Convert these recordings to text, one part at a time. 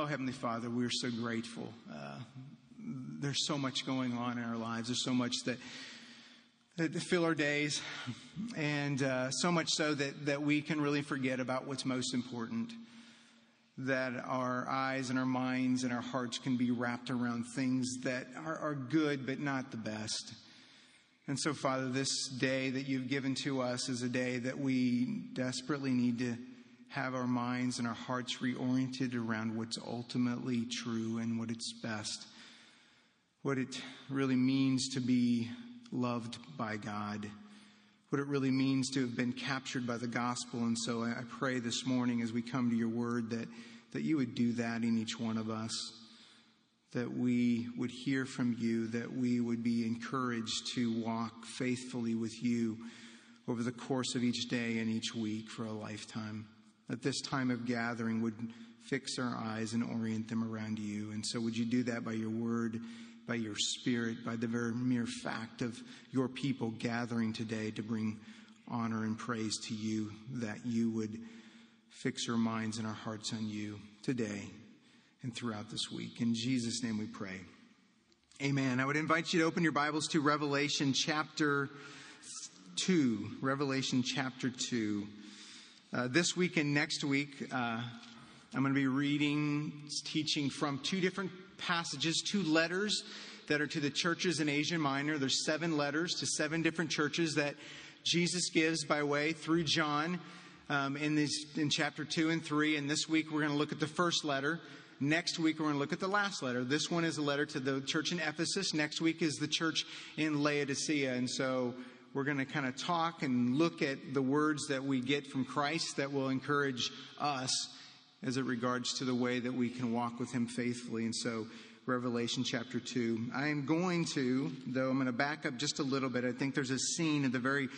Oh, Heavenly Father, we're so grateful. Uh, there's so much going on in our lives. There's so much that that fill our days, and uh, so much so that, that we can really forget about what's most important. That our eyes and our minds and our hearts can be wrapped around things that are, are good but not the best. And so, Father, this day that you've given to us is a day that we desperately need to have our minds and our hearts reoriented around what's ultimately true and what it's best. What it really means to be loved by God, what it really means to have been captured by the gospel. And so I pray this morning as we come to your word that, that you would do that in each one of us, that we would hear from you, that we would be encouraged to walk faithfully with you over the course of each day and each week for a lifetime. That this time of gathering would fix our eyes and orient them around you. And so would you do that by your word? by your Spirit, by the very mere fact of your people gathering today to bring honor and praise to you, that you would fix our minds and our hearts on you today and throughout this week. In Jesus' name we pray. Amen. I would invite you to open your Bibles to Revelation chapter 2. Revelation chapter 2. Uh, this week and next week, uh, I'm going to be reading, teaching from two different passages, two letters that are to the churches in Asia Minor. There's seven letters to seven different churches that Jesus gives by way through John um, in, this, in chapter 2 and 3. And this week we're going to look at the first letter. Next week we're going to look at the last letter. This one is a letter to the church in Ephesus. Next week is the church in Laodicea. And so we're going to kind of talk and look at the words that we get from Christ that will encourage us as it regards to the way that we can walk with Him faithfully. And so, Revelation chapter 2. I am going to, though, I'm going to back up just a little bit. I think there's a scene in the very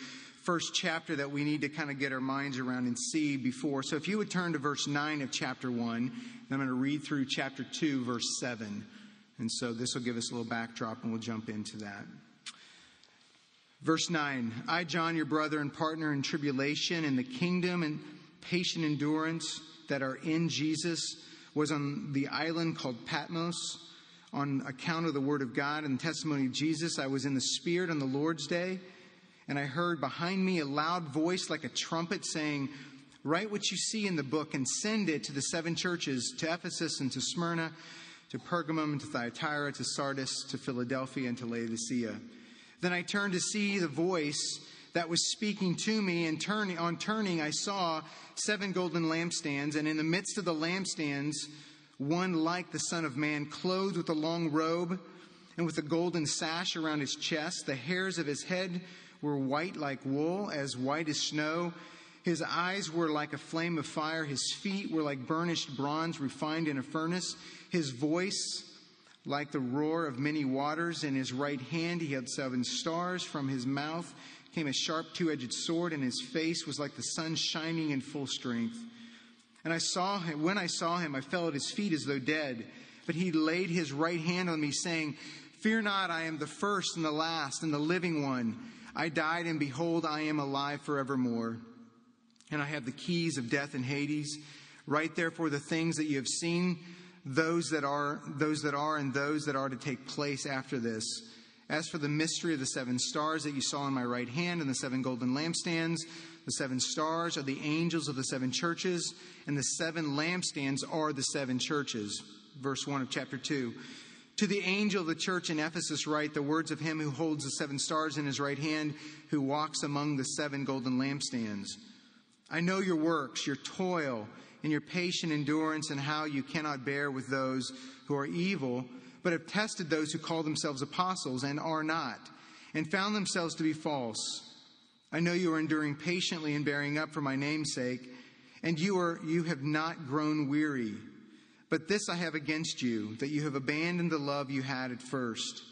first chapter that we need to kind of get our minds around and see before. So if you would turn to verse 9 of chapter 1, I'm going to read through chapter 2, verse 7. And so this will give us a little backdrop and we'll jump into that. Verse 9 I, John, your brother and partner in tribulation and the kingdom and patient endurance that are in Jesus was on the island called Patmos on account of the word of God and the testimony of Jesus. I was in the Spirit on the Lord's day, and I heard behind me a loud voice like a trumpet saying, Write what you see in the book and send it to the seven churches, to Ephesus and to Smyrna, to Pergamum, and to Thyatira, to Sardis, to Philadelphia, and to Laodicea. Then I turned to see the voice that was speaking to me, and turning, on turning, I saw seven golden lampstands, and in the midst of the lampstands, one like the Son of Man, clothed with a long robe and with a golden sash around his chest. The hairs of his head were white like wool, as white as snow. His eyes were like a flame of fire. His feet were like burnished bronze refined in a furnace. His voice like the roar of many waters. In his right hand he had seven stars. From his mouth came a sharp two edged sword, and his face was like the sun shining in full strength. And I saw him, when I saw him, I fell at his feet as though dead. But he laid his right hand on me, saying, Fear not, I am the first and the last and the living one. I died, and behold, I am alive forevermore. And I have the keys of death and Hades. Write therefore the things that you have seen, those that are, those that are, and those that are to take place after this. As for the mystery of the seven stars that you saw in my right hand and the seven golden lampstands, the seven stars are the angels of the seven churches, and the seven lampstands are the seven churches. Verse 1 of chapter 2. To the angel of the church in Ephesus, write the words of him who holds the seven stars in his right hand, who walks among the seven golden lampstands. I know your works, your toil, and your patient endurance, and how you cannot bear with those who are evil but have tested those who call themselves apostles and are not, and found themselves to be false. I know you are enduring patiently and bearing up for my name's sake, and you are you have not grown weary. But this I have against you, that you have abandoned the love you had at first.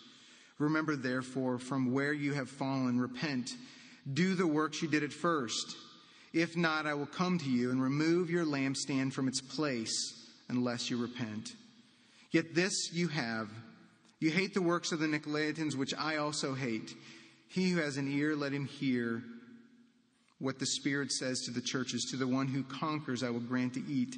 Remember therefore from where you have fallen, repent, do the works you did at first. If not, I will come to you and remove your lampstand from its place unless you repent. Yet this you have. You hate the works of the Nicolaitans, which I also hate. He who has an ear, let him hear what the Spirit says to the churches. To the one who conquers, I will grant to eat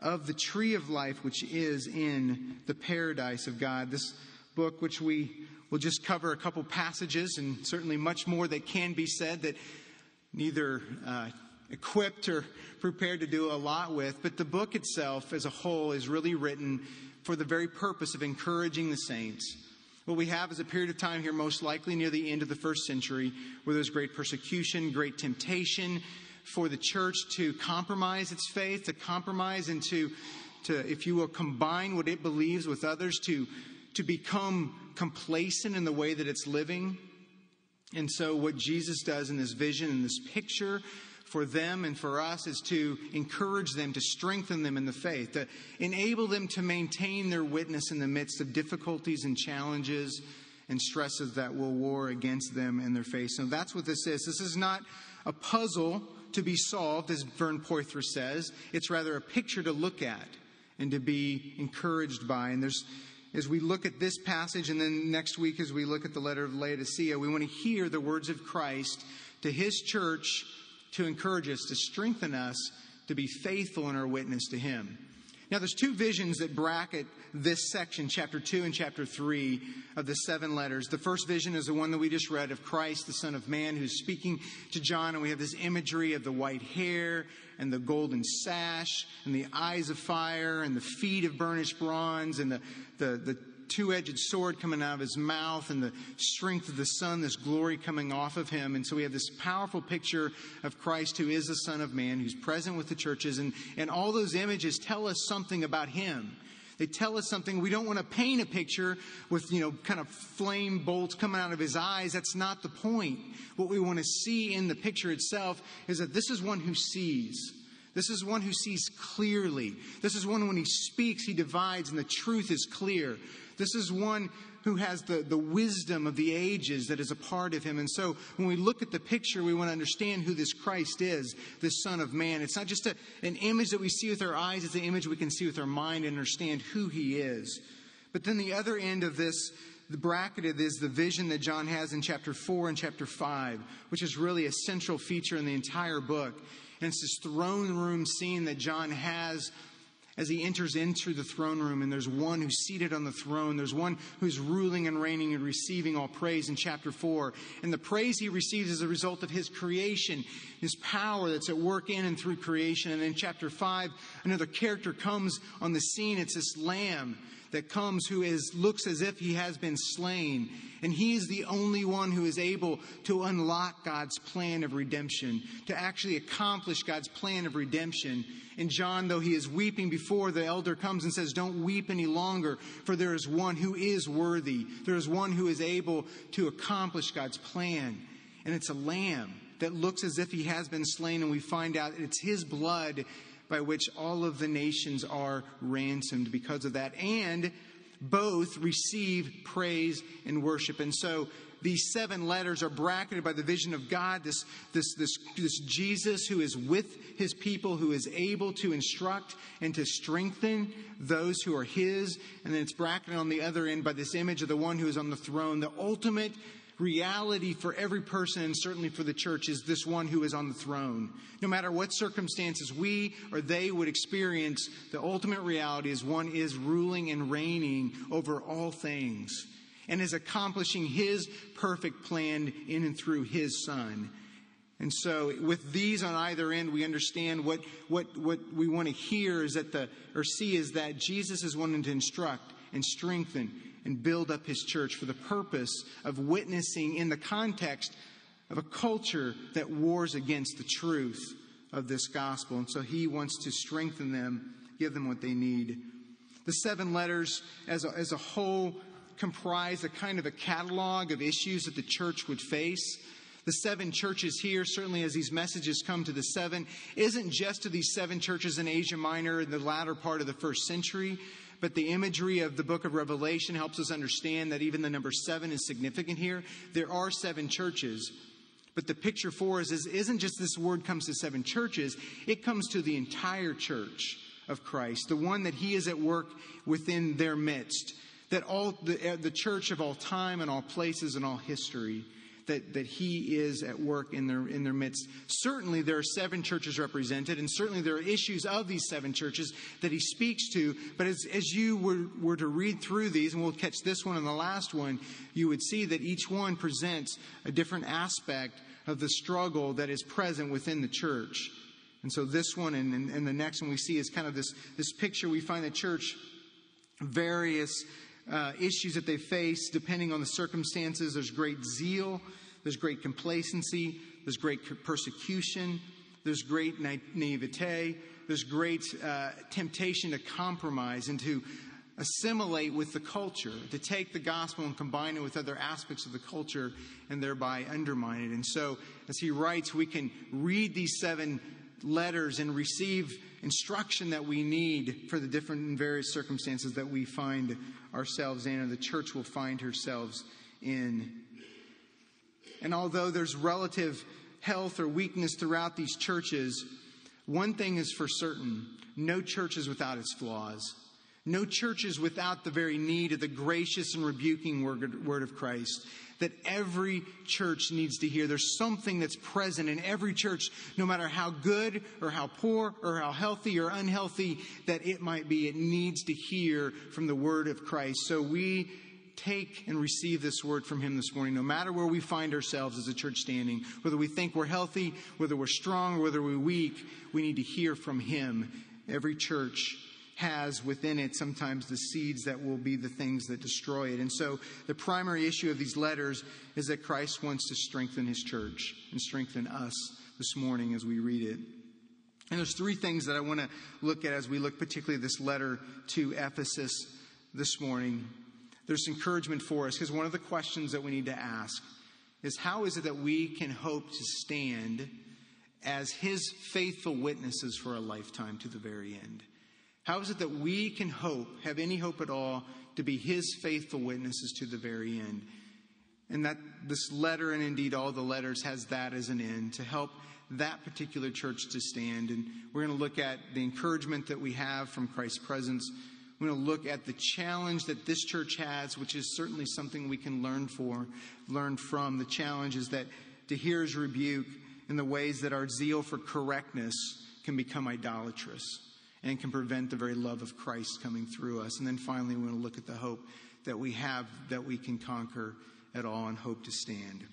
of the tree of life which is in the paradise of God. This book, which we will just cover a couple passages and certainly much more that can be said that neither uh, equipped or prepared to do a lot with, but the book itself as a whole is really written for the very purpose of encouraging the saints. What we have is a period of time here, most likely near the end of the first century, where there's great persecution, great temptation for the church to compromise its faith, to compromise and to, to if you will, combine what it believes with others, to, to become complacent in the way that it's living. And so, what Jesus does in this vision, in this picture, for them and for us is to encourage them, to strengthen them in the faith, to enable them to maintain their witness in the midst of difficulties and challenges and stresses that will war against them in their faith. So that's what this is. This is not a puzzle to be solved, as Vern Poythress says. It's rather a picture to look at and to be encouraged by. And there's as we look at this passage, and then next week as we look at the letter of Laodicea, we want to hear the words of Christ to his church to encourage us, to strengthen us to be faithful in our witness to Him. Now, there's two visions that bracket this section, chapter 2 and chapter 3 of the seven letters. The first vision is the one that we just read of Christ, the Son of Man, who's speaking to John, and we have this imagery of the white hair and the golden sash and the eyes of fire and the feet of burnished bronze and the, the, the two edged sword coming out of his mouth and the strength of the sun, this glory coming off of him. And so we have this powerful picture of Christ who is the Son of Man, who's present with the churches. And, and all those images tell us something about him. They tell us something. We don't want to paint a picture with, you know, kind of flame bolts coming out of his eyes. That's not the point. What we want to see in the picture itself is that this is one who sees. This is one who sees clearly. This is one when he speaks, he divides, and the truth is clear. This is one who has the, the wisdom of the ages that is a part of him. And so when we look at the picture, we want to understand who this Christ is, this Son of Man. It's not just a, an image that we see with our eyes, it's an image we can see with our mind and understand who he is. But then the other end of this, the bracketed, is the vision that John has in chapter 4 and chapter 5, which is really a central feature in the entire book. And it's this throne room scene that John has as he enters into the throne room, and there's one who's seated on the throne. There's one who's ruling and reigning and receiving all praise in chapter 4. And the praise he receives is a result of his creation, his power that's at work in and through creation. And in chapter 5, another character comes on the scene. It's this lamb that comes who is, looks as if he has been slain. And he is the only one who is able to unlock God's plan of redemption, to actually accomplish God's plan of redemption. And John, though he is weeping before, the elder comes and says, Don't weep any longer, for there is one who is worthy. There is one who is able to accomplish God's plan. And it's a lamb that looks as if he has been slain, and we find out it's his blood by which all of the nations are ransomed because of that. And both receive praise and worship. And so these seven letters are bracketed by the vision of God, this, this, this, this Jesus who is with his people, who is able to instruct and to strengthen those who are his. And then it's bracketed on the other end by this image of the one who is on the throne, the ultimate reality for every person and certainly for the church is this one who is on the throne. No matter what circumstances we or they would experience, the ultimate reality is one is ruling and reigning over all things and is accomplishing his perfect plan in and through his son. And so, with these on either end, we understand what, what, what we want to hear is that the, or see is that Jesus is wanting to instruct and strengthen and build up his church for the purpose of witnessing in the context of a culture that wars against the truth of this gospel. And so he wants to strengthen them, give them what they need. The seven letters as a, as a whole comprise a kind of a catalog of issues that the church would face. The seven churches here, certainly as these messages come to the seven, isn't just to these seven churches in Asia Minor in the latter part of the first century, but the imagery of the book of Revelation helps us understand that even the number seven is significant here. There are seven churches, but the picture for us is, isn't just this word comes to seven churches, it comes to the entire church of Christ, the one that He is at work within their midst, that all the, the church of all time and all places and all history, that, that he is at work in their, in their midst. Certainly, there are seven churches represented, and certainly there are issues of these seven churches that he speaks to. But as, as you were, were to read through these, and we'll catch this one and the last one, you would see that each one presents a different aspect of the struggle that is present within the church. And so, this one and, and, and the next one we see is kind of this, this picture. We find the church various uh, issues that they face depending on the circumstances. There's great zeal, there's great complacency, there's great persecution, there's great naivete, there's great uh, temptation to compromise and to assimilate with the culture, to take the gospel and combine it with other aspects of the culture and thereby undermine it. And so, as he writes, we can read these seven letters and receive instruction that we need for the different and various circumstances that we find ourselves in, or the church will find herself in. And although there's relative health or weakness throughout these churches, one thing is for certain no church is without its flaws. No church is without the very need of the gracious and rebuking word, of Christ that every church needs to hear. There's something that's present in every church, no matter how good or how poor or how healthy or unhealthy that it might be. It needs to hear from the word of Christ. So we take and receive this word from him this morning, no matter where we find ourselves as a church standing, whether we think we're healthy, whether we're strong, whether we're weak, we need to hear from him. Every church has within it sometimes the seeds that will be the things that destroy it. And so the primary issue of these letters is that Christ wants to strengthen his church and strengthen us this morning as we read it. And there's three things that I want to look at as we look particularly this letter to Ephesus this morning. There's encouragement for us because one of the questions that we need to ask is how is it that we can hope to stand as his faithful witnesses for a lifetime to the very end? How is it that we can hope, have any hope at all, to be his faithful witnesses to the very end? And that this letter, and indeed all the letters, has that as an end to help that particular church to stand. And we're going to look at the encouragement that we have from Christ's presence. We're going to look at the challenge that this church has, which is certainly something we can learn for, learn from. The challenge is that to hear his rebuke in the ways that our zeal for correctness can become idolatrous and can prevent the very love of Christ coming through us. And then finally, we want to look at the hope that we have that we can conquer at all and hope to stand.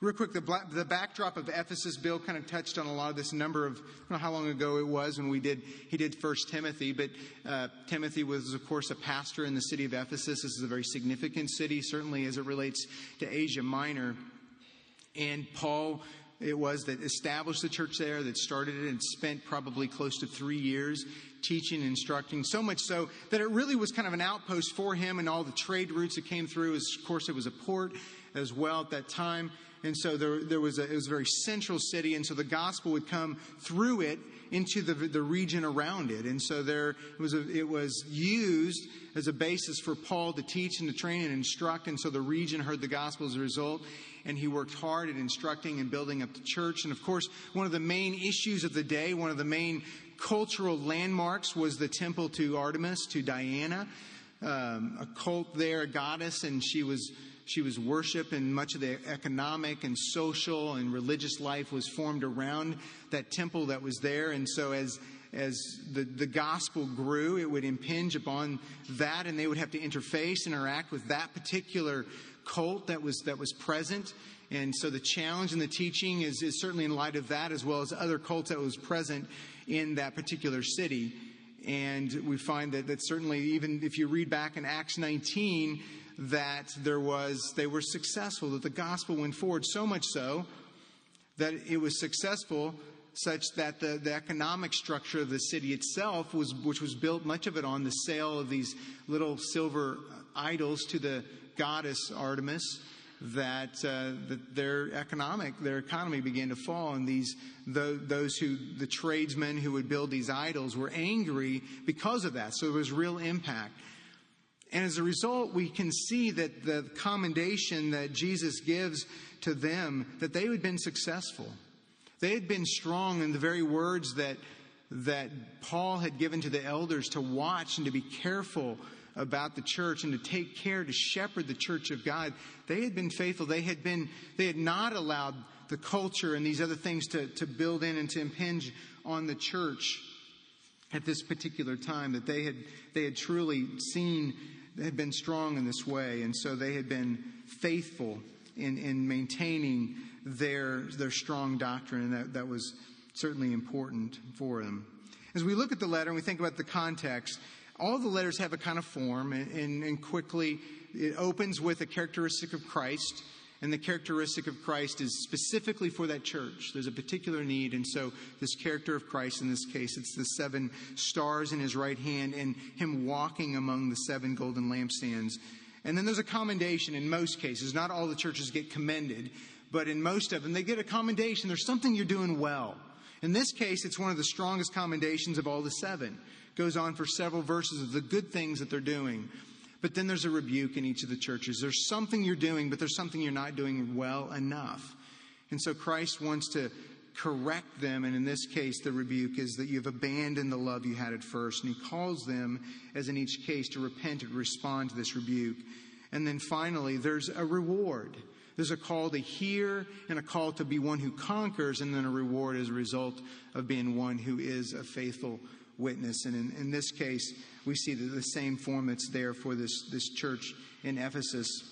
Real quick, the, black, the backdrop of Ephesus, Bill kind of touched on a lot of this number of, I don't know how long ago it was when we did, he did First Timothy, but uh, Timothy was, of course, a pastor in the city of Ephesus. This is a very significant city, certainly as it relates to Asia Minor. And Paul it was that established the church there, that started it, and spent probably close to three years teaching and instructing. So much so that it really was kind of an outpost for him and all the trade routes that came through. Of course, it was a port as well at that time. And so there, there was a, it was a very central city, and so the gospel would come through it into the, the region around it. And so there it was, a, it was used as a basis for Paul to teach and to train and instruct. And so the region heard the gospel as a result and he worked hard at instructing and building up the church. And of course, one of the main issues of the day, one of the main cultural landmarks was the temple to Artemis, to Diana, um, a cult there, a goddess, and she was she was worshipped, and much of the economic and social and religious life was formed around that temple that was there. And so, as as the, the gospel grew, it would impinge upon that, and they would have to interface, and interact with that particular cult that was, that was present. And so the challenge in the teaching is, is certainly in light of that, as well as other cults that was present in that particular city. And we find that, that certainly, even if you read back in Acts 19, that there was, they were successful, that the gospel went forward so much so that it was successful such that the, the economic structure of the city itself was, which was built much of it on the sale of these little silver idols to the goddess Artemis that, uh, that their economic their economy began to fall. And these the, those who the tradesmen who would build these idols were angry because of that. So there was real impact and as a result we can see that the commendation that jesus gives to them that they had been successful they had been strong in the very words that that Paul had given to the elders to watch and to be careful about the church and to take care to shepherd the church of God. They had been faithful. They had been, they had not allowed the culture and these other things to, to build in and to impinge on the church at this particular time that they had, they had truly seen, had been strong in this way. And so they had been faithful in, in maintaining their, their strong doctrine. And that, that was certainly important for them. As we look at the letter and we think about the context, all the letters have a kind of form, and, and, and quickly it opens with a characteristic of Christ. And the characteristic of Christ is specifically for that church. There's a particular need. And so, this character of Christ, in this case, it's the seven stars in his right hand and him walking among the seven golden lampstands. And then there's a commendation in most cases. Not all the churches get commended, but in most of them, they get a commendation. There's something you're doing well. In this case, it's one of the strongest commendations of all the seven. It goes on for several verses of the good things that they're doing. But then there's a rebuke in each of the churches. There's something you're doing, but there's something you're not doing well enough. And so Christ wants to correct them. And in this case, the rebuke is that you've abandoned the love you had at first. And he calls them, as in each case, to repent and respond to this rebuke. And then finally, there's a reward. There's a call to hear and a call to be one who conquers, and then a reward as a result of being one who is a faithful witness. And in, in this case, we see the, the same form that's there for this, this church in Ephesus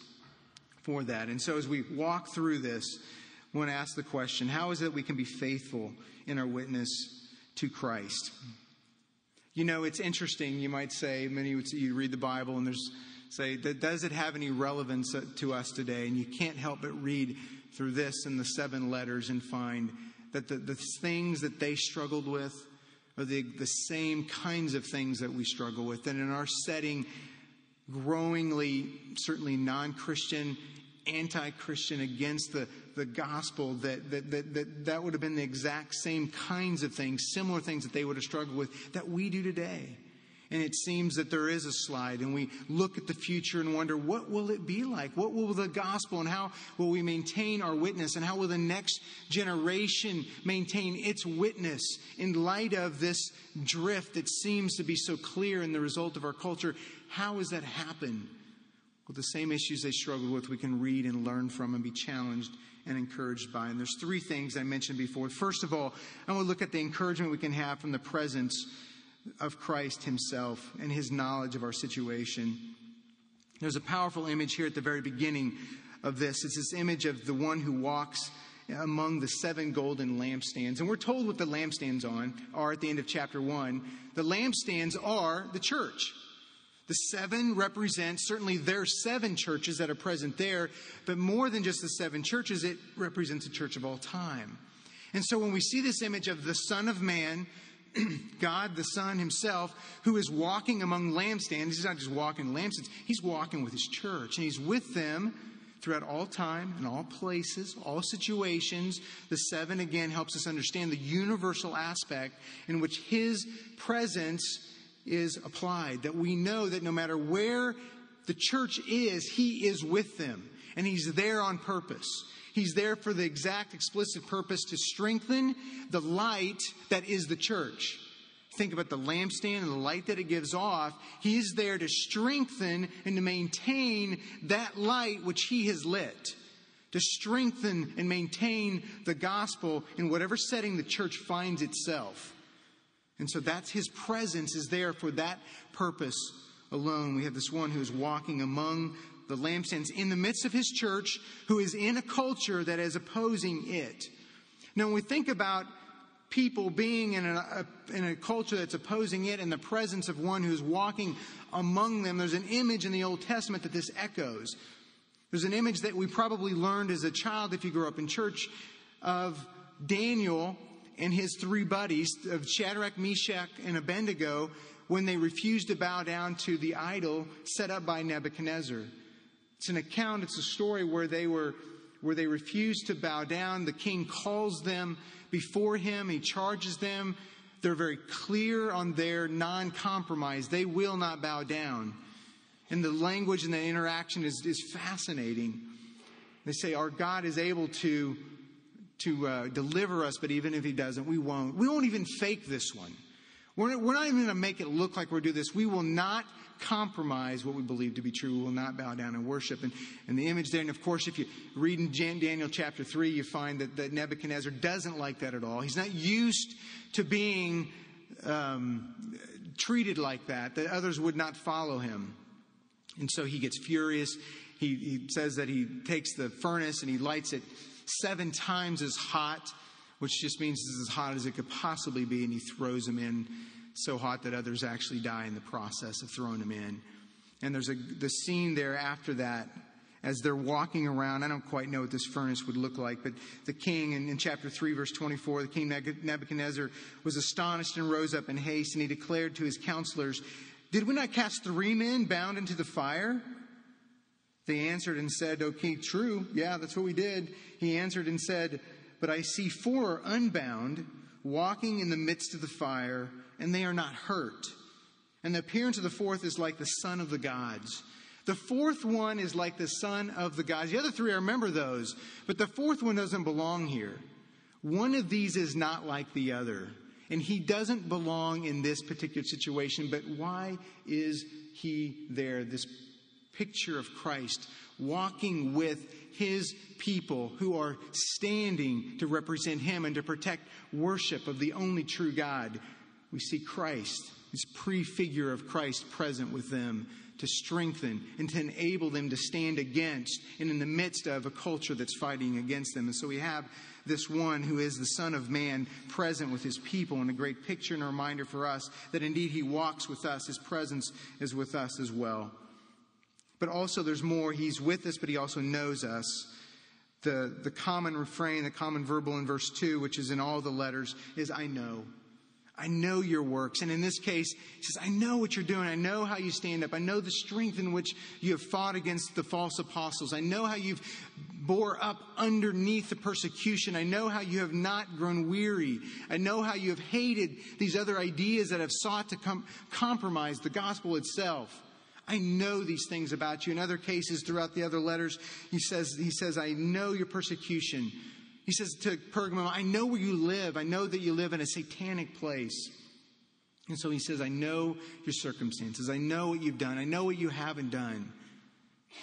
for that. And so as we walk through this, I want to ask the question how is it we can be faithful in our witness to Christ? You know, it's interesting, you might say, many would say you read the Bible and there's say, does it have any relevance uh, to us today? And you can't help but read through this and the seven letters and find that the, the things that they struggled with are the, the same kinds of things that we struggle with. And in our setting, growingly, certainly non Christian, anti Christian, against the, the gospel, that, that, that, that, that would have been the exact same kinds of things, similar things that they would have struggled with that we do today. And it seems that there is a slide, and we look at the future and wonder, what will it be like? What will the gospel and how will we maintain our witness? And how will the next generation maintain its witness in light of this drift that seems to be so clear in the result of our culture? How has that happened? Well, the same issues they struggle with, we can read and learn from and be challenged and encouraged by. And there's three things I mentioned before. First of all, I want to look at the encouragement we can have from the presence of Christ himself and his knowledge of our situation. There's a powerful image here at the very beginning of this. It's this image of the one who walks among the seven golden lampstands. And we're told what the lampstands on are at the end of chapter one. The lampstands are the church. The seven represent certainly there are seven churches that are present there, but more than just the seven churches, it represents a church of all time. And so when we see this image of the Son of Man God the Son Himself, who is walking among lampstands. He's not just walking lampstands, He's walking with His church, and He's with them throughout all time and all places, all situations. The seven again helps us understand the universal aspect in which His presence is applied. That we know that no matter where the church is, He is with them, and He's there on purpose. He's there for the exact explicit purpose to strengthen the light that is the church. Think about the lampstand and the light that it gives off. He's there to strengthen and to maintain that light which He has lit. To strengthen and maintain the gospel in whatever setting the church finds itself. And so that's His presence is there for that purpose alone. We have this one who is walking among the lampstands in the midst of his church who is in a culture that is opposing it. Now, when we think about people being in a, in a culture that's opposing it in the presence of one who's walking among them, there's an image in the Old Testament that this echoes. There's an image that we probably learned as a child if you grew up in church of Daniel and his three buddies of Shadrach, Meshach, and Abednego when they refused to bow down to the idol set up by Nebuchadnezzar. It's an account, it's a story where they were where they refused to bow down. The king calls them before him, he charges them. They're very clear on their non compromise. They will not bow down. And the language and the interaction is, is fascinating. They say, Our God is able to, to uh, deliver us, but even if He doesn't, we won't. We won't even fake this one. We're, we're not even going to make it look like we're doing this. We will not compromise what we believe to be true. We will not bow down and worship. And, and the image there, and of course, if you read in Daniel chapter 3, you find that, that Nebuchadnezzar doesn't like that at all. He's not used to being um, treated like that, that others would not follow him. And so he gets furious. He, he says that he takes the furnace and he lights it seven times as hot, which just means it's as hot as it could possibly be, and he throws them in so hot that others actually die in the process of throwing them in. And there's a the scene there after that as they're walking around. I don't quite know what this furnace would look like, but the king in, in, chapter 3, verse 24, the king Nebuchadnezzar was astonished and rose up in haste, and he declared to his counselors, Did we not cast three men bound into the fire? They answered and said, O king, true. Yeah, that's what we did. He answered and said, But I see four unbound walking in the midst of the fire, and they are not hurt. And the appearance of the fourth is like the son of the gods. The fourth one is like the son of the gods. The other three, I remember those, but the fourth one doesn't belong here. One of these is not like the other. And he doesn't belong in this particular situation, but why is he there? This picture of Christ walking with his people who are standing to represent him and to protect worship of the only true God. We see Christ, this prefigure of Christ present with them to strengthen and to enable them to stand against and in the midst of a culture that's fighting against them. And so we have this one who is the Son of Man present with his people and a great picture and a reminder for us that indeed he walks with us. His presence is with us as well. But also, there's more. He's with us, but he also knows us. The, the common refrain, the common verbal in verse 2, which is in all the letters, is I know. I know your works. And in this case, he says, I know what you're doing. I know how you stand up. I know the strength in which you have fought against the false apostles. I know how you've bore up underneath the persecution. I know how you have not grown weary. I know how you have hated these other ideas that have sought to com- compromise the gospel itself. I know these things about you. In other cases, throughout the other letters, he says, he says, I know your persecution. He says to Pergamum, I know where you live. I know that you live in a satanic place. And so he says, I know your circumstances. I know what you've done. I know what you haven't done.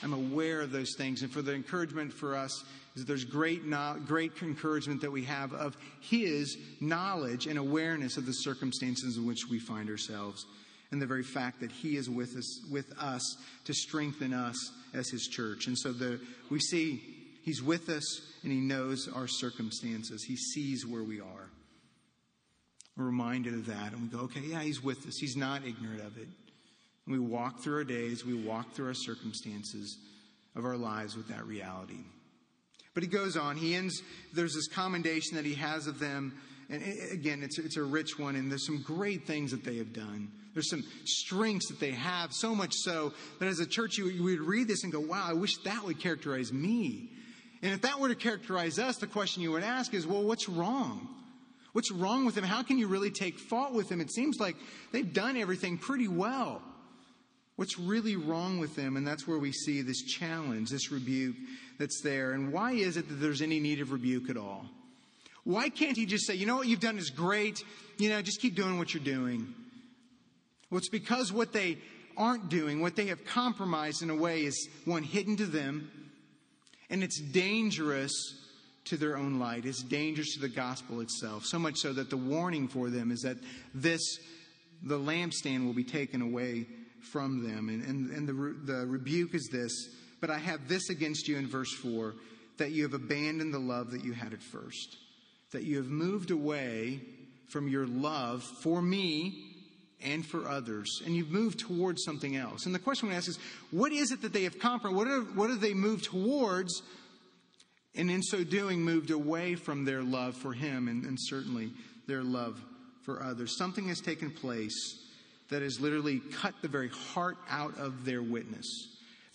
I'm aware of those things. And for the encouragement for us is that there's great, no, great encouragement that we have of his knowledge and awareness of the circumstances in which we find ourselves and the very fact that He is with us, with us to strengthen us as His church. And so the, we see He's with us and He knows our circumstances. He sees where we are. We're reminded of that and we go, okay, yeah, He's with us. He's not ignorant of it. And we walk through our days, we walk through our circumstances of our lives with that reality. But he goes on. He ends, there's this commendation that he has of them. And again, it's, it's a rich one, and there's some great things that they have done. There's some strengths that they have, so much so that as a church, you, you would read this and go, wow, I wish that would characterize me. And if that were to characterize us, the question you would ask is, well, what's wrong? What's wrong with them? How can you really take fault with them? It seems like they've done everything pretty well. What's really wrong with them? And that's where we see this challenge, this rebuke that's there. And why is it that there's any need of rebuke at all? Why can't he just say, you know what you've done is great, you know, just keep doing what you're doing? Well, it's because what they aren't doing, what they have compromised in a way, is one, hidden to them, and it's dangerous to their own light. It's dangerous to the gospel itself. So much so that the warning for them is that this, the lampstand will be taken away from them. And, and, and the, the rebuke is this But I have this against you in verse 4 that you have abandoned the love that you had at first, that you have moved away from your love for me and for others, and you've moved towards something else. And the question we ask is, what is it that they have compromised? What, what have they moved towards? And in so doing, moved away from their love for Him and, and certainly their love for others. Something has taken place that has literally cut the very heart out of their witness,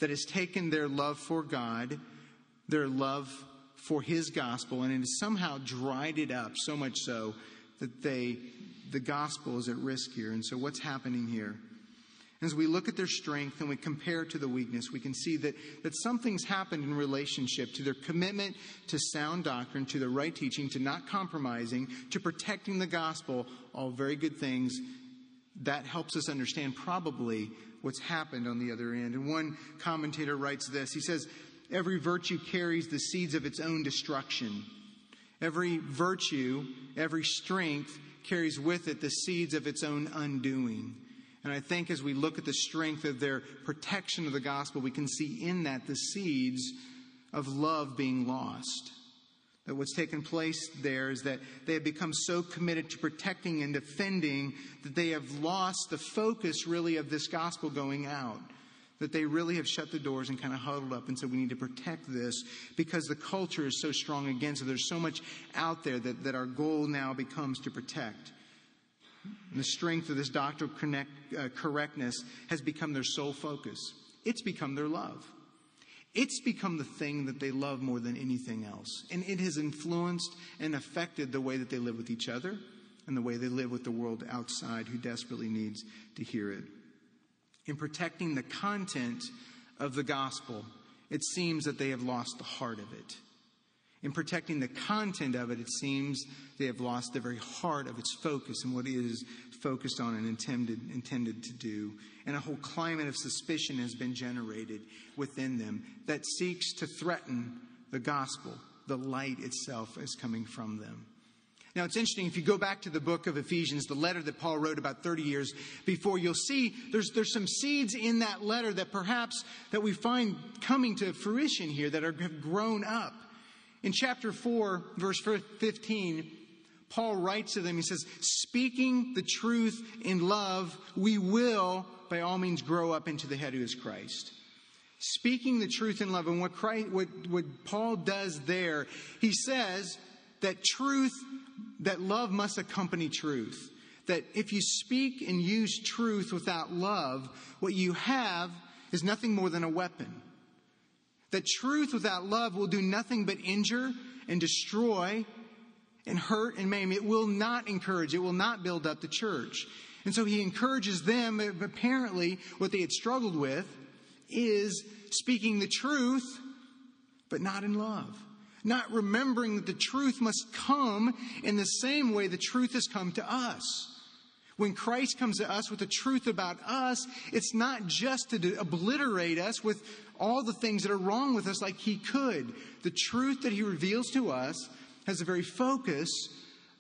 that has taken their love for God, their love for His gospel, and it has somehow dried it up so much so that they the gospel is at risk here. And so, what's happening here? As we look at their strength and we compare to the weakness, we can see that, that something's happened in relationship to their commitment to sound doctrine, to the right teaching, to not compromising, to protecting the gospel, all very good things. that helps us understand probably what's happened on the other end. And one commentator writes this he says, Every virtue carries the seeds of its own destruction. Every virtue, every strength carries with it the seeds of its own undoing. And I think as we look at the strength of their protection of the gospel, we can see in that the seeds of love being lost. That what's taken place there is that they have become so committed to protecting and defending that they have lost the focus really of this gospel going out. That they really have shut the doors and kind of huddled up and said, we need to protect this because the culture is so strong against it. There's so much out there that, that our goal now becomes to protect. And the strength of this doctrinal connect, uh, correctness has become their sole focus. It's become their love. It's become the thing that they love more than anything else. And it has influenced and affected the way that they live with each other and the way they live with the world outside who desperately needs to hear it. In protecting the content of the gospel, it seems that they have lost the heart of it. In protecting the content of it, it seems they have lost the very heart of its focus and what it is focused on and intended, intended to do. And a whole climate of suspicion has been generated within them that seeks to threaten the gospel, the light itself as coming from them. Now, it's interesting, if you go back to the book of Ephesians, the letter that Paul wrote about 30 years before, you'll see there's, there's some seeds in that letter that perhaps that we find coming to fruition here that are, have grown up. In chapter 4, verse 15, Paul writes to them, he says, Speaking the truth in love, we will, by all means, grow up into the head who is Christ. Speaking the truth in love. And what, Christ, what, what Paul does there, he says that truth, that love must accompany truth. That if you speak and use truth without love, what you have is nothing more than a weapon. That truth without love will do nothing but injure and destroy and hurt and maim. It will not encourage, it will not build up the church. And so he encourages them, apparently, what they had struggled with is speaking the truth, but not in love. Not remembering that the truth must come in the same way the truth has come to us. When Christ comes to us with the truth about us, it's not just to obliterate us with all the things that are wrong with us like he could. The truth that he reveals to us has the very focus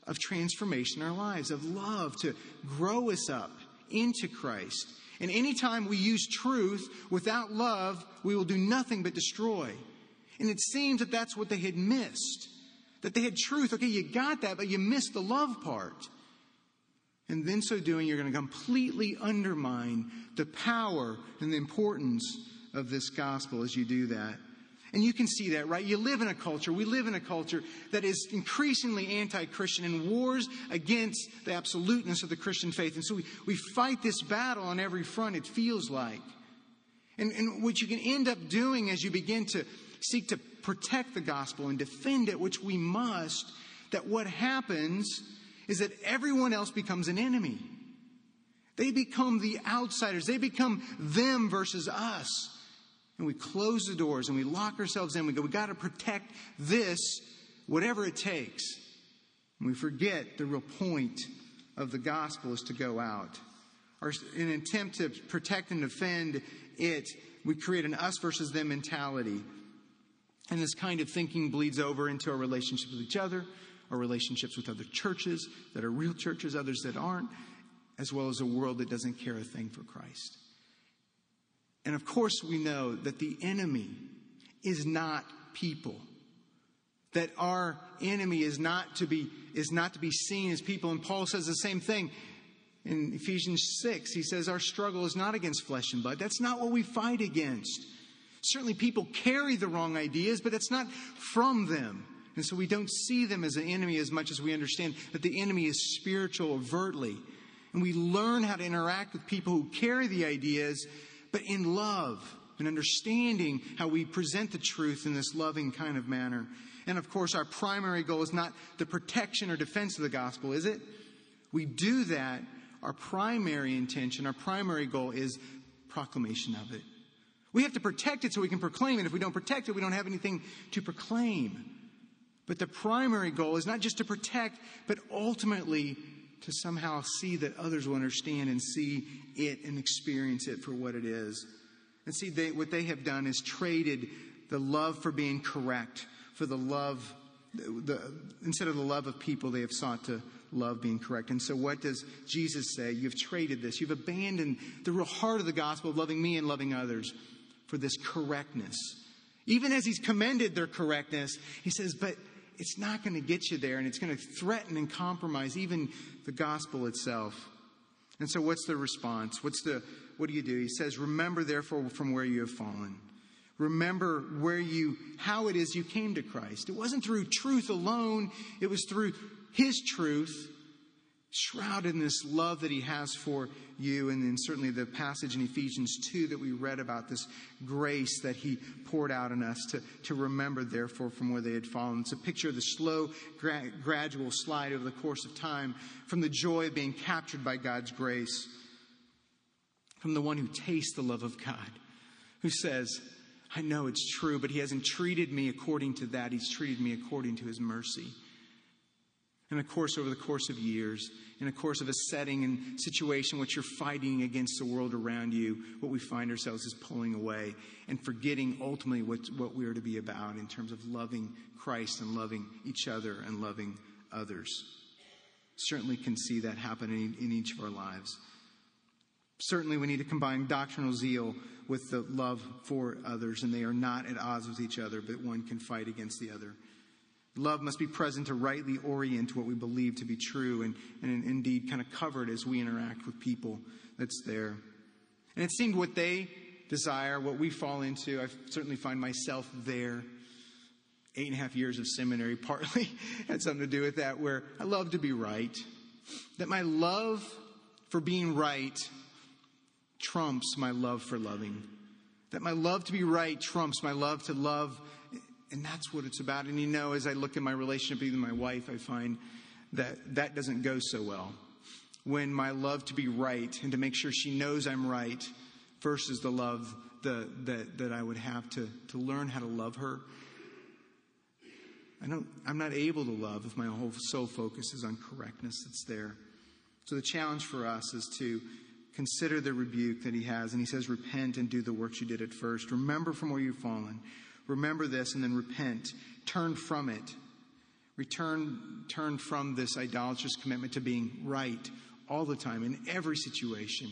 of transformation in our lives, of love to grow us up into Christ. And anytime we use truth without love, we will do nothing but destroy. And it seems that that's what they had missed. That they had truth. Okay, you got that, but you missed the love part. And then so doing, you're going to completely undermine the power and the importance of this gospel as you do that. And you can see that, right? You live in a culture, we live in a culture that is increasingly anti Christian and wars against the absoluteness of the Christian faith. And so we, we fight this battle on every front, it feels like. And, and what you can end up doing as you begin to seek to protect the gospel and defend it, which we must, that what happens is that everyone else becomes an enemy. They become the outsiders, they become them versus us and we close the doors and we lock ourselves in. We go, we got to protect this, whatever it takes. And we forget the real point of the gospel is to go out. Or in an attempt to protect and defend it, we create an us versus them mentality. And this kind of thinking bleeds over into our relationships with each other, our relationships with other churches that are real churches, others that aren't, as well as a world that doesn't care a thing for Christ. And of course, we know that the enemy is not people. That our enemy is not to be, is not to be seen as people. And Paul says the same thing in Ephesians 6. He says, Our struggle is not against flesh and blood. That's not what we fight against. Certainly, people carry the wrong ideas, but that's not from them. And so we don't see them as an enemy as much as we understand that the enemy is spiritual overtly. And we learn how to interact with people who carry the ideas but in love and understanding how we present the truth in this loving kind of manner. And of course, our primary goal is not the protection or defense of the gospel, is it? We do that. Our primary intention, our primary goal is proclamation of it. We have to protect it so we can proclaim it. If we don't protect it, we don't have anything to proclaim. But the primary goal is not just to protect, but ultimately to somehow see that others will understand and see it and experience it for what it is. And see, they, what they have done is traded the love for being correct for the love, the, instead of the love of people, they have sought to love being correct. And so, what does Jesus say? You've traded this. You've abandoned the real heart of the gospel of loving me and loving others for this correctness. Even as he's commended their correctness, he says, but it's not going to get you there, and it's going to threaten and compromise even the gospel itself. And so, what's the response? What's the what do you do? He says, Remember, therefore, from where you have fallen. Remember where you, how it is you came to Christ. It wasn't through truth alone, it was through His truth, shrouded in this love that He has for you. And then certainly the passage in Ephesians 2 that we read about this grace that He poured out on us to, to remember, therefore, from where they had fallen. It's a picture of the slow, gra- gradual slide over the course of time from the joy of being captured by God's grace, from the one who tastes the love of God, who says, I know it's true, but he hasn't treated me according to that. He's treated me according to his mercy. And of course, over the course of years, in the course of a setting and situation which you're fighting against the world around you, what we find ourselves is pulling away and forgetting ultimately what, what we are to be about in terms of loving Christ and loving each other and loving others. Certainly can see that happening in each of our lives. Certainly, we need to combine doctrinal zeal with the love for others, and they are not at odds with each other, but one can fight against the other. Love must be present to rightly orient what we believe to be true and, and indeed kind of covered as we interact with people that's there. And it seemed what they desire, what we fall into, I certainly find myself there. Eight and a half years of seminary partly had something to do with that, where I love to be right. That my love for being right trumps my love for loving. That my love to be right trumps my love to love. And that's what it's about. And you know, as I look at my relationship with my wife, I find that that doesn't go so well. When my love to be right and to make sure she knows I'm right versus the love the, that, that I would have to, to learn how to love her. I don't, I'm not able to love if my whole sole focus is on correctness that's there. So the challenge for us is to Consider the rebuke that he has. And he says, Repent and do the works you did at first. Remember from where you've fallen. Remember this and then repent. Turn from it. Return, turn from this idolatrous commitment to being right all the time in every situation.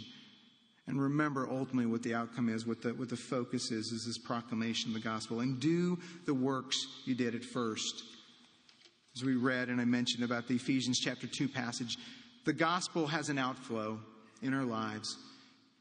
And remember ultimately what the outcome is, what the, what the focus is, is this proclamation of the gospel. And do the works you did at first. As we read and I mentioned about the Ephesians chapter 2 passage, the gospel has an outflow in our lives.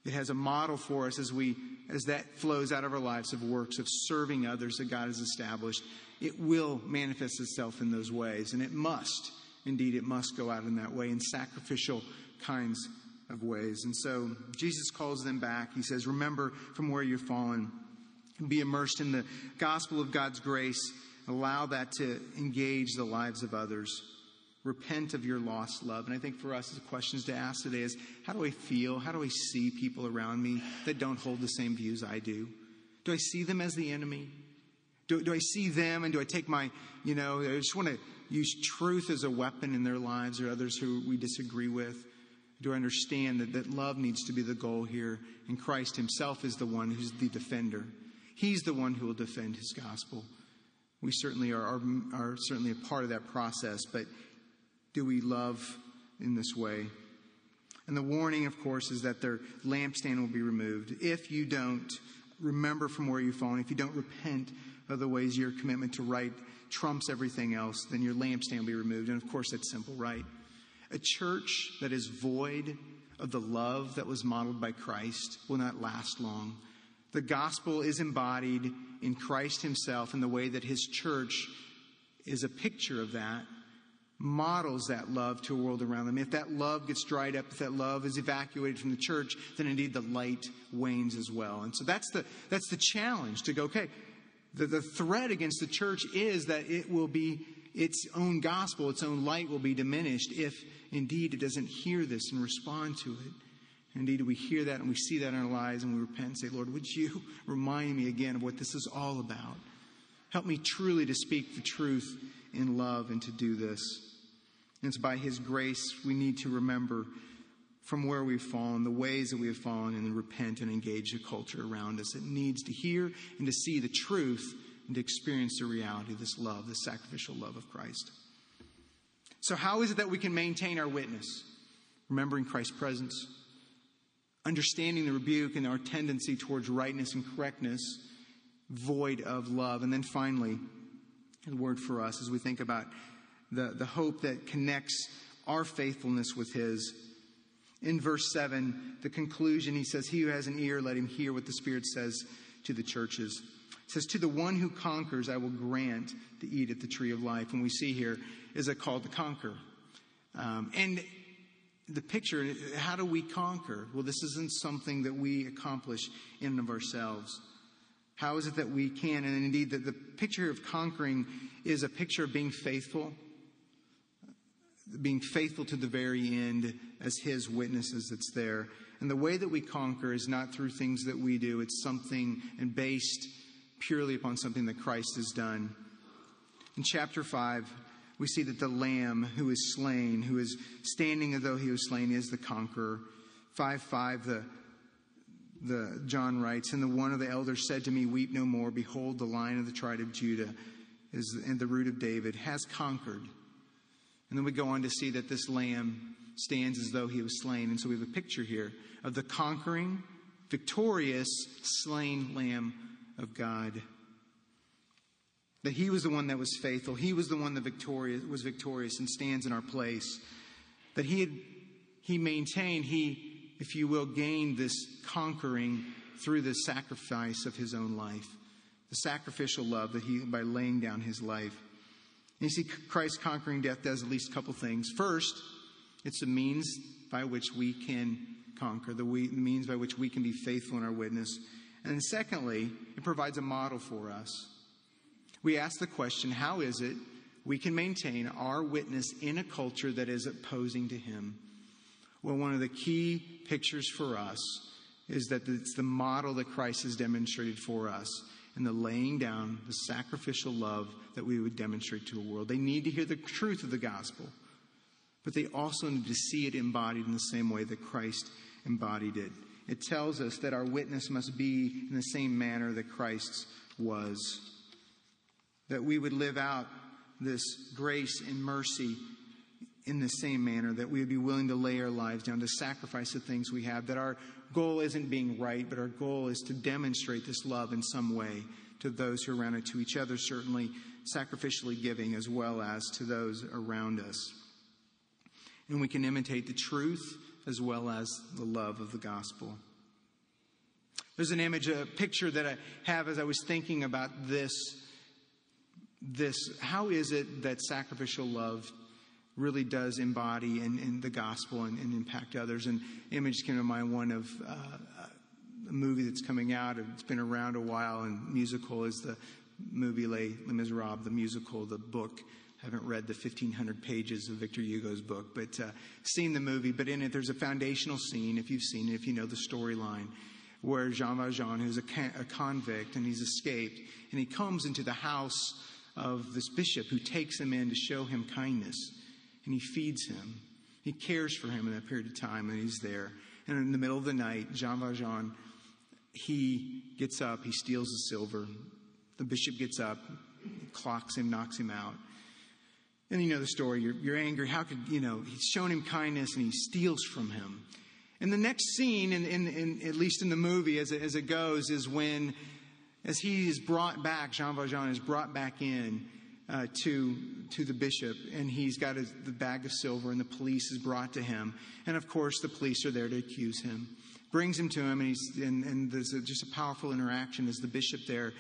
It has a model for us as we as that flows out of our lives of works of serving others that God has established. It will manifest itself in those ways, and it must. Indeed, it must go out in that way in sacrificial kinds of ways. And so Jesus calls them back. He says, Remember from where you've fallen. Be immersed in the gospel of God's grace. Allow that to engage the lives of others repent of your lost love. And I think for us, the questions to ask today is how do I feel? How do I see people around me that don't hold the same views I do? Do I see them as the enemy? Do, do I see them and do I take my, you know, I just want to use truth as a weapon in their lives or others who we disagree with? Do I understand that, that love needs to be the goal here? And Christ Himself is the one who's the defender. He's the one who will defend His gospel. We certainly are, are, are certainly a part of that process, but do we love in this way? And the warning, of course, is that their lampstand will be removed. If you don't remember from where you've fallen, if you don't repent of the ways your commitment to right trumps everything else, then your lampstand will be removed. And of course, that's simple, right? A church that is void of the love that was modeled by Christ will not last long. The gospel is embodied in Christ himself in the way that his church is a picture of that models that love to a world around them. If that love gets dried up, if that love is evacuated from the church, then indeed the light wanes as well. And so that's the, that's the challenge to go, okay, the, the threat against the church is that it will be its own gospel, its own light will be diminished if indeed it doesn't hear this and respond to it. Indeed, we hear that and we see that in our lives and we repent and say, Lord, would you remind me again of what this is all about? Help me truly to speak the truth in love and to do this. It's by His grace we need to remember from where we've fallen, the ways that we have fallen, and repent and engage the culture around us. It needs to hear and to see the truth and to experience the reality of this love, this sacrificial love of Christ. So, how is it that we can maintain our witness? Remembering Christ's presence, understanding the rebuke and our tendency towards rightness and correctness, void of love. And then finally, a word for us as we think about the, the hope that connects our faithfulness with His. In verse 7, the conclusion, he says, He who has an ear, let him hear what the Spirit says to the churches. It says, To the one who conquers, I will grant to eat at the tree of life. And we see here is a call to conquer. Um, and the picture, how do we conquer? Well, this isn't something that we accomplish in and of ourselves. How is it that we can? And indeed, the, the picture of conquering is a picture of being faithful, being faithful to the very end as His witnesses that's there. And the way that we conquer is not through things that we do, it's something and based purely upon something that Christ has done. In chapter 5, we see that the Lamb who is slain, who is standing as though he was slain, is the conqueror. 5 5, the, the John writes, And the one of the elders said to me, Weep no more. Behold, the lion of the tribe of Judah is, and the root of David has conquered. And then we go on to see that this lamb stands as though he was slain. And so we have a picture here of the conquering, victorious, slain lamb of God. That he was the one that was faithful. He was the one that victorious, was victorious and stands in our place. That he had, he maintained, he, if you will, gained this conquering through the sacrifice of his own life. The sacrificial love that he, by laying down his life. You see, Christ conquering death does at least a couple things. First, it's a means by which we can conquer, the means by which we can be faithful in our witness. And then secondly, it provides a model for us. We ask the question how is it we can maintain our witness in a culture that is opposing to Him? Well, one of the key pictures for us is that it's the model that Christ has demonstrated for us and the laying down, the sacrificial love that we would demonstrate to a world. They need to hear the truth of the gospel, but they also need to see it embodied in the same way that Christ embodied it it tells us that our witness must be in the same manner that Christ's was. That we would live out this grace and mercy in the same manner, that we would be willing to lay our lives down, to sacrifice the things we have, that our goal isn't being right, but our goal is to demonstrate this love in some way to those who are around us, to each other, certainly sacrificially giving, as well as to those around us. And we can imitate the truth as well as the love of the gospel. There's an image, a picture that I have as I was thinking about this. This, how is it that sacrificial love really does embody in the gospel and, and, impact others? And image came to mind one of uh, a movie that's coming out. It's been around a while, and musical is the movie Les, Les Miserables, the musical, the book haven't read the 1,500 pages of Victor Hugo's book, but uh, seen the movie. But in it, there's a foundational scene, if you've seen it, if you know the storyline, where Jean Valjean, who's a, a convict and he's escaped, and he comes into the house of this bishop who takes him in to show him kindness, and he feeds him. He cares for him in that period of time, and he's there. And in the middle of the night, Jean Valjean, he gets up, he steals the silver. The bishop gets up, clocks him, knocks him out. And you know the story. You're, you're angry. How could, you know, he's shown him kindness and he steals from him. And the next scene, in, in, in, at least in the movie as it, as it goes, is when, as he is brought back, Jean Valjean is brought back in uh, to, to the bishop, and he's got his, the bag of silver, and the police is brought to him. And of course, the police are there to accuse him. Brings him to him, and, he's, and, and there's a, just a powerful interaction as the bishop there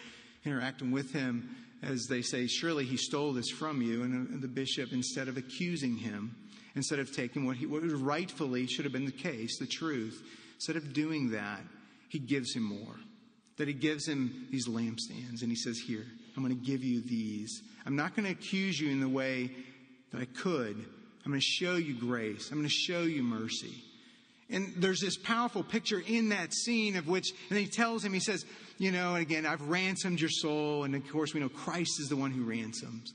interacting with him as they say, Surely he stole this from you. And the bishop, instead of accusing him, instead of taking what, he, what rightfully should have been the case, the truth, instead of doing that, he gives him more. That he gives him these lampstands and he says, Here, I'm going to give you these. I'm not going to accuse you in the way that I could. I'm going to show you grace. I'm going to show you mercy. And there's this powerful picture in that scene of which, and he tells him, he says, you know, and again, I've ransomed your soul. And of course, we know Christ is the one who ransoms.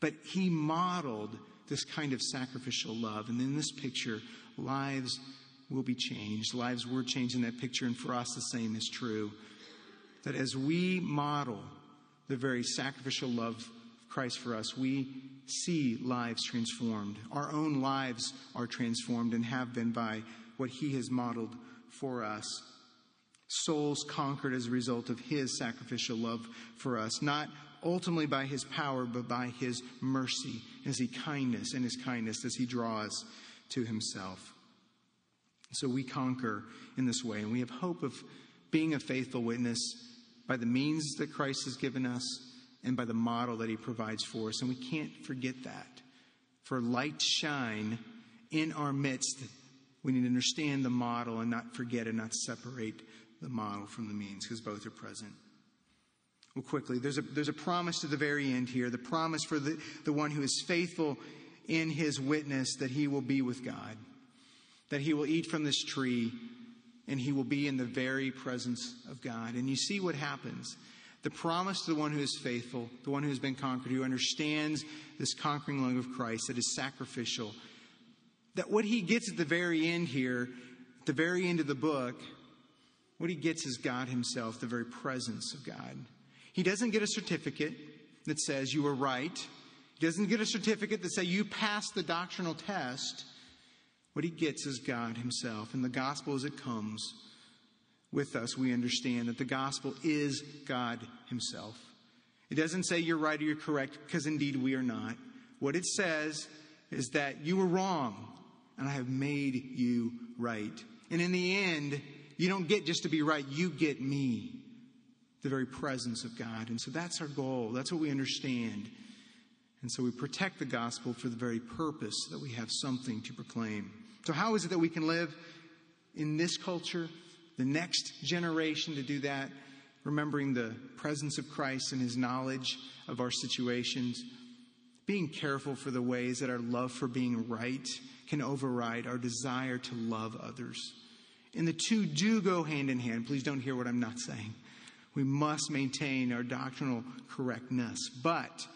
But he modeled this kind of sacrificial love. And in this picture, lives will be changed. Lives were changed in that picture, and for us, the same is true. That as we model the very sacrificial love of Christ for us, we see lives transformed. Our own lives are transformed and have been by what He has modeled for us. Souls conquered as a result of His sacrificial love for us, not ultimately by His power, but by His mercy, His kindness, and His kindness as He draws to Himself. So we conquer in this way, and we have hope of being a faithful witness by the means that Christ has given us and by the model that he provides for us. And we can't forget that. For light shine in our midst, we need to understand the model and not forget and not separate the model from the means because both are present. Well, quickly, there's a, there's a promise to the very end here the promise for the, the one who is faithful in his witness that he will be with God, that he will eat from this tree and he will be in the very presence of God. And you see what happens. The promise to the one who is faithful, the one who has been conquered, who understands this conquering love of Christ that is sacrificial, that what he gets at the very end here, at the very end of the book, what he gets is God himself, the very presence of God. He doesn't get a certificate that says you were right. He doesn't get a certificate that says you passed the doctrinal test. What he gets is God himself. And the gospel as it comes with us, we understand that the gospel is God himself. It doesn't say you're right or you're correct, because indeed we are not. What it says is that you were wrong, and I have made you right. And in the end, you don't get just to be right, you get me, the very presence of God. And so that's our goal. That's what we understand. And so we protect the gospel for the very purpose that we have something to proclaim. So, how is it that we can live in this culture, the next generation to do that, remembering the presence of Christ and his knowledge of our situations, being careful for the ways that our love for being right can override our desire to love others? And the two do go hand in hand. Please don't hear what I'm not saying. We must maintain our doctrinal correctness, but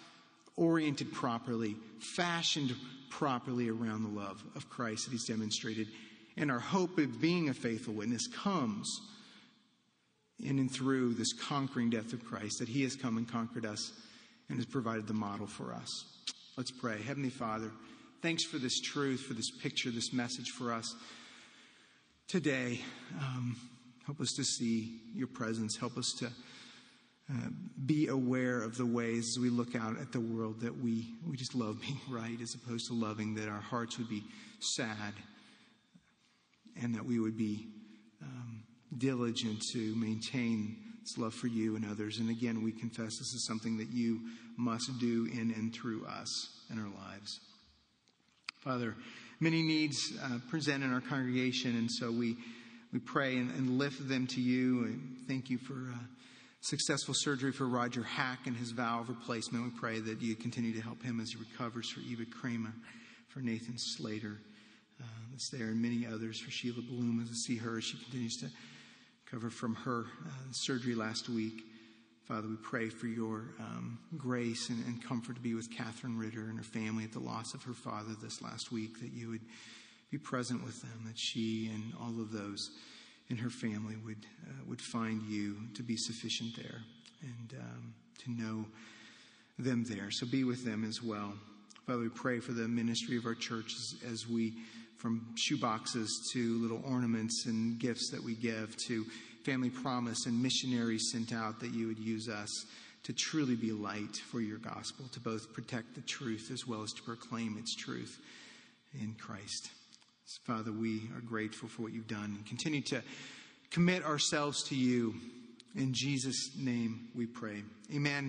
oriented properly, fashioned properly around the love of Christ that He's demonstrated. And our hope of being a faithful witness comes in and through this conquering death of Christ, that He has come and conquered us and has provided the model for us. Let's pray. Heavenly Father, thanks for this truth, for this picture, this message for us today. Um, help us to see your presence. Help us to uh, be aware of the ways as we look out at the world that we, we just love being right as opposed to loving, that our hearts would be sad and that we would be um, diligent to maintain this love for you and others. And again, we confess this is something that you must do in and through us in our lives. Father, many needs uh, present in our congregation, and so we, we pray and, and lift them to you. And thank you for. Uh, successful surgery for Roger Hack and his valve replacement. We pray that you continue to help him as he recovers for Eva Kramer, for Nathan Slater, uh, that's there, and many others, for Sheila Bloom as I see her as she continues to recover from her uh, surgery last week. Father, we pray for your um, grace and, and comfort to be with Catherine Ritter and her family at the loss of her father this last week, that you would be present with them, that she and all of those and her family would uh, would find you to be sufficient there and um, to know them there. So be with them as well. Father, we pray for the ministry of our church as, as we, from shoeboxes to little ornaments and gifts that we give to family promise and missionaries sent out, that you would use us to truly be light for your gospel, to both protect the truth as well as to proclaim its truth in Christ. Father, we are grateful for what you've done and continue to commit ourselves to you. In Jesus' name we pray. Amen.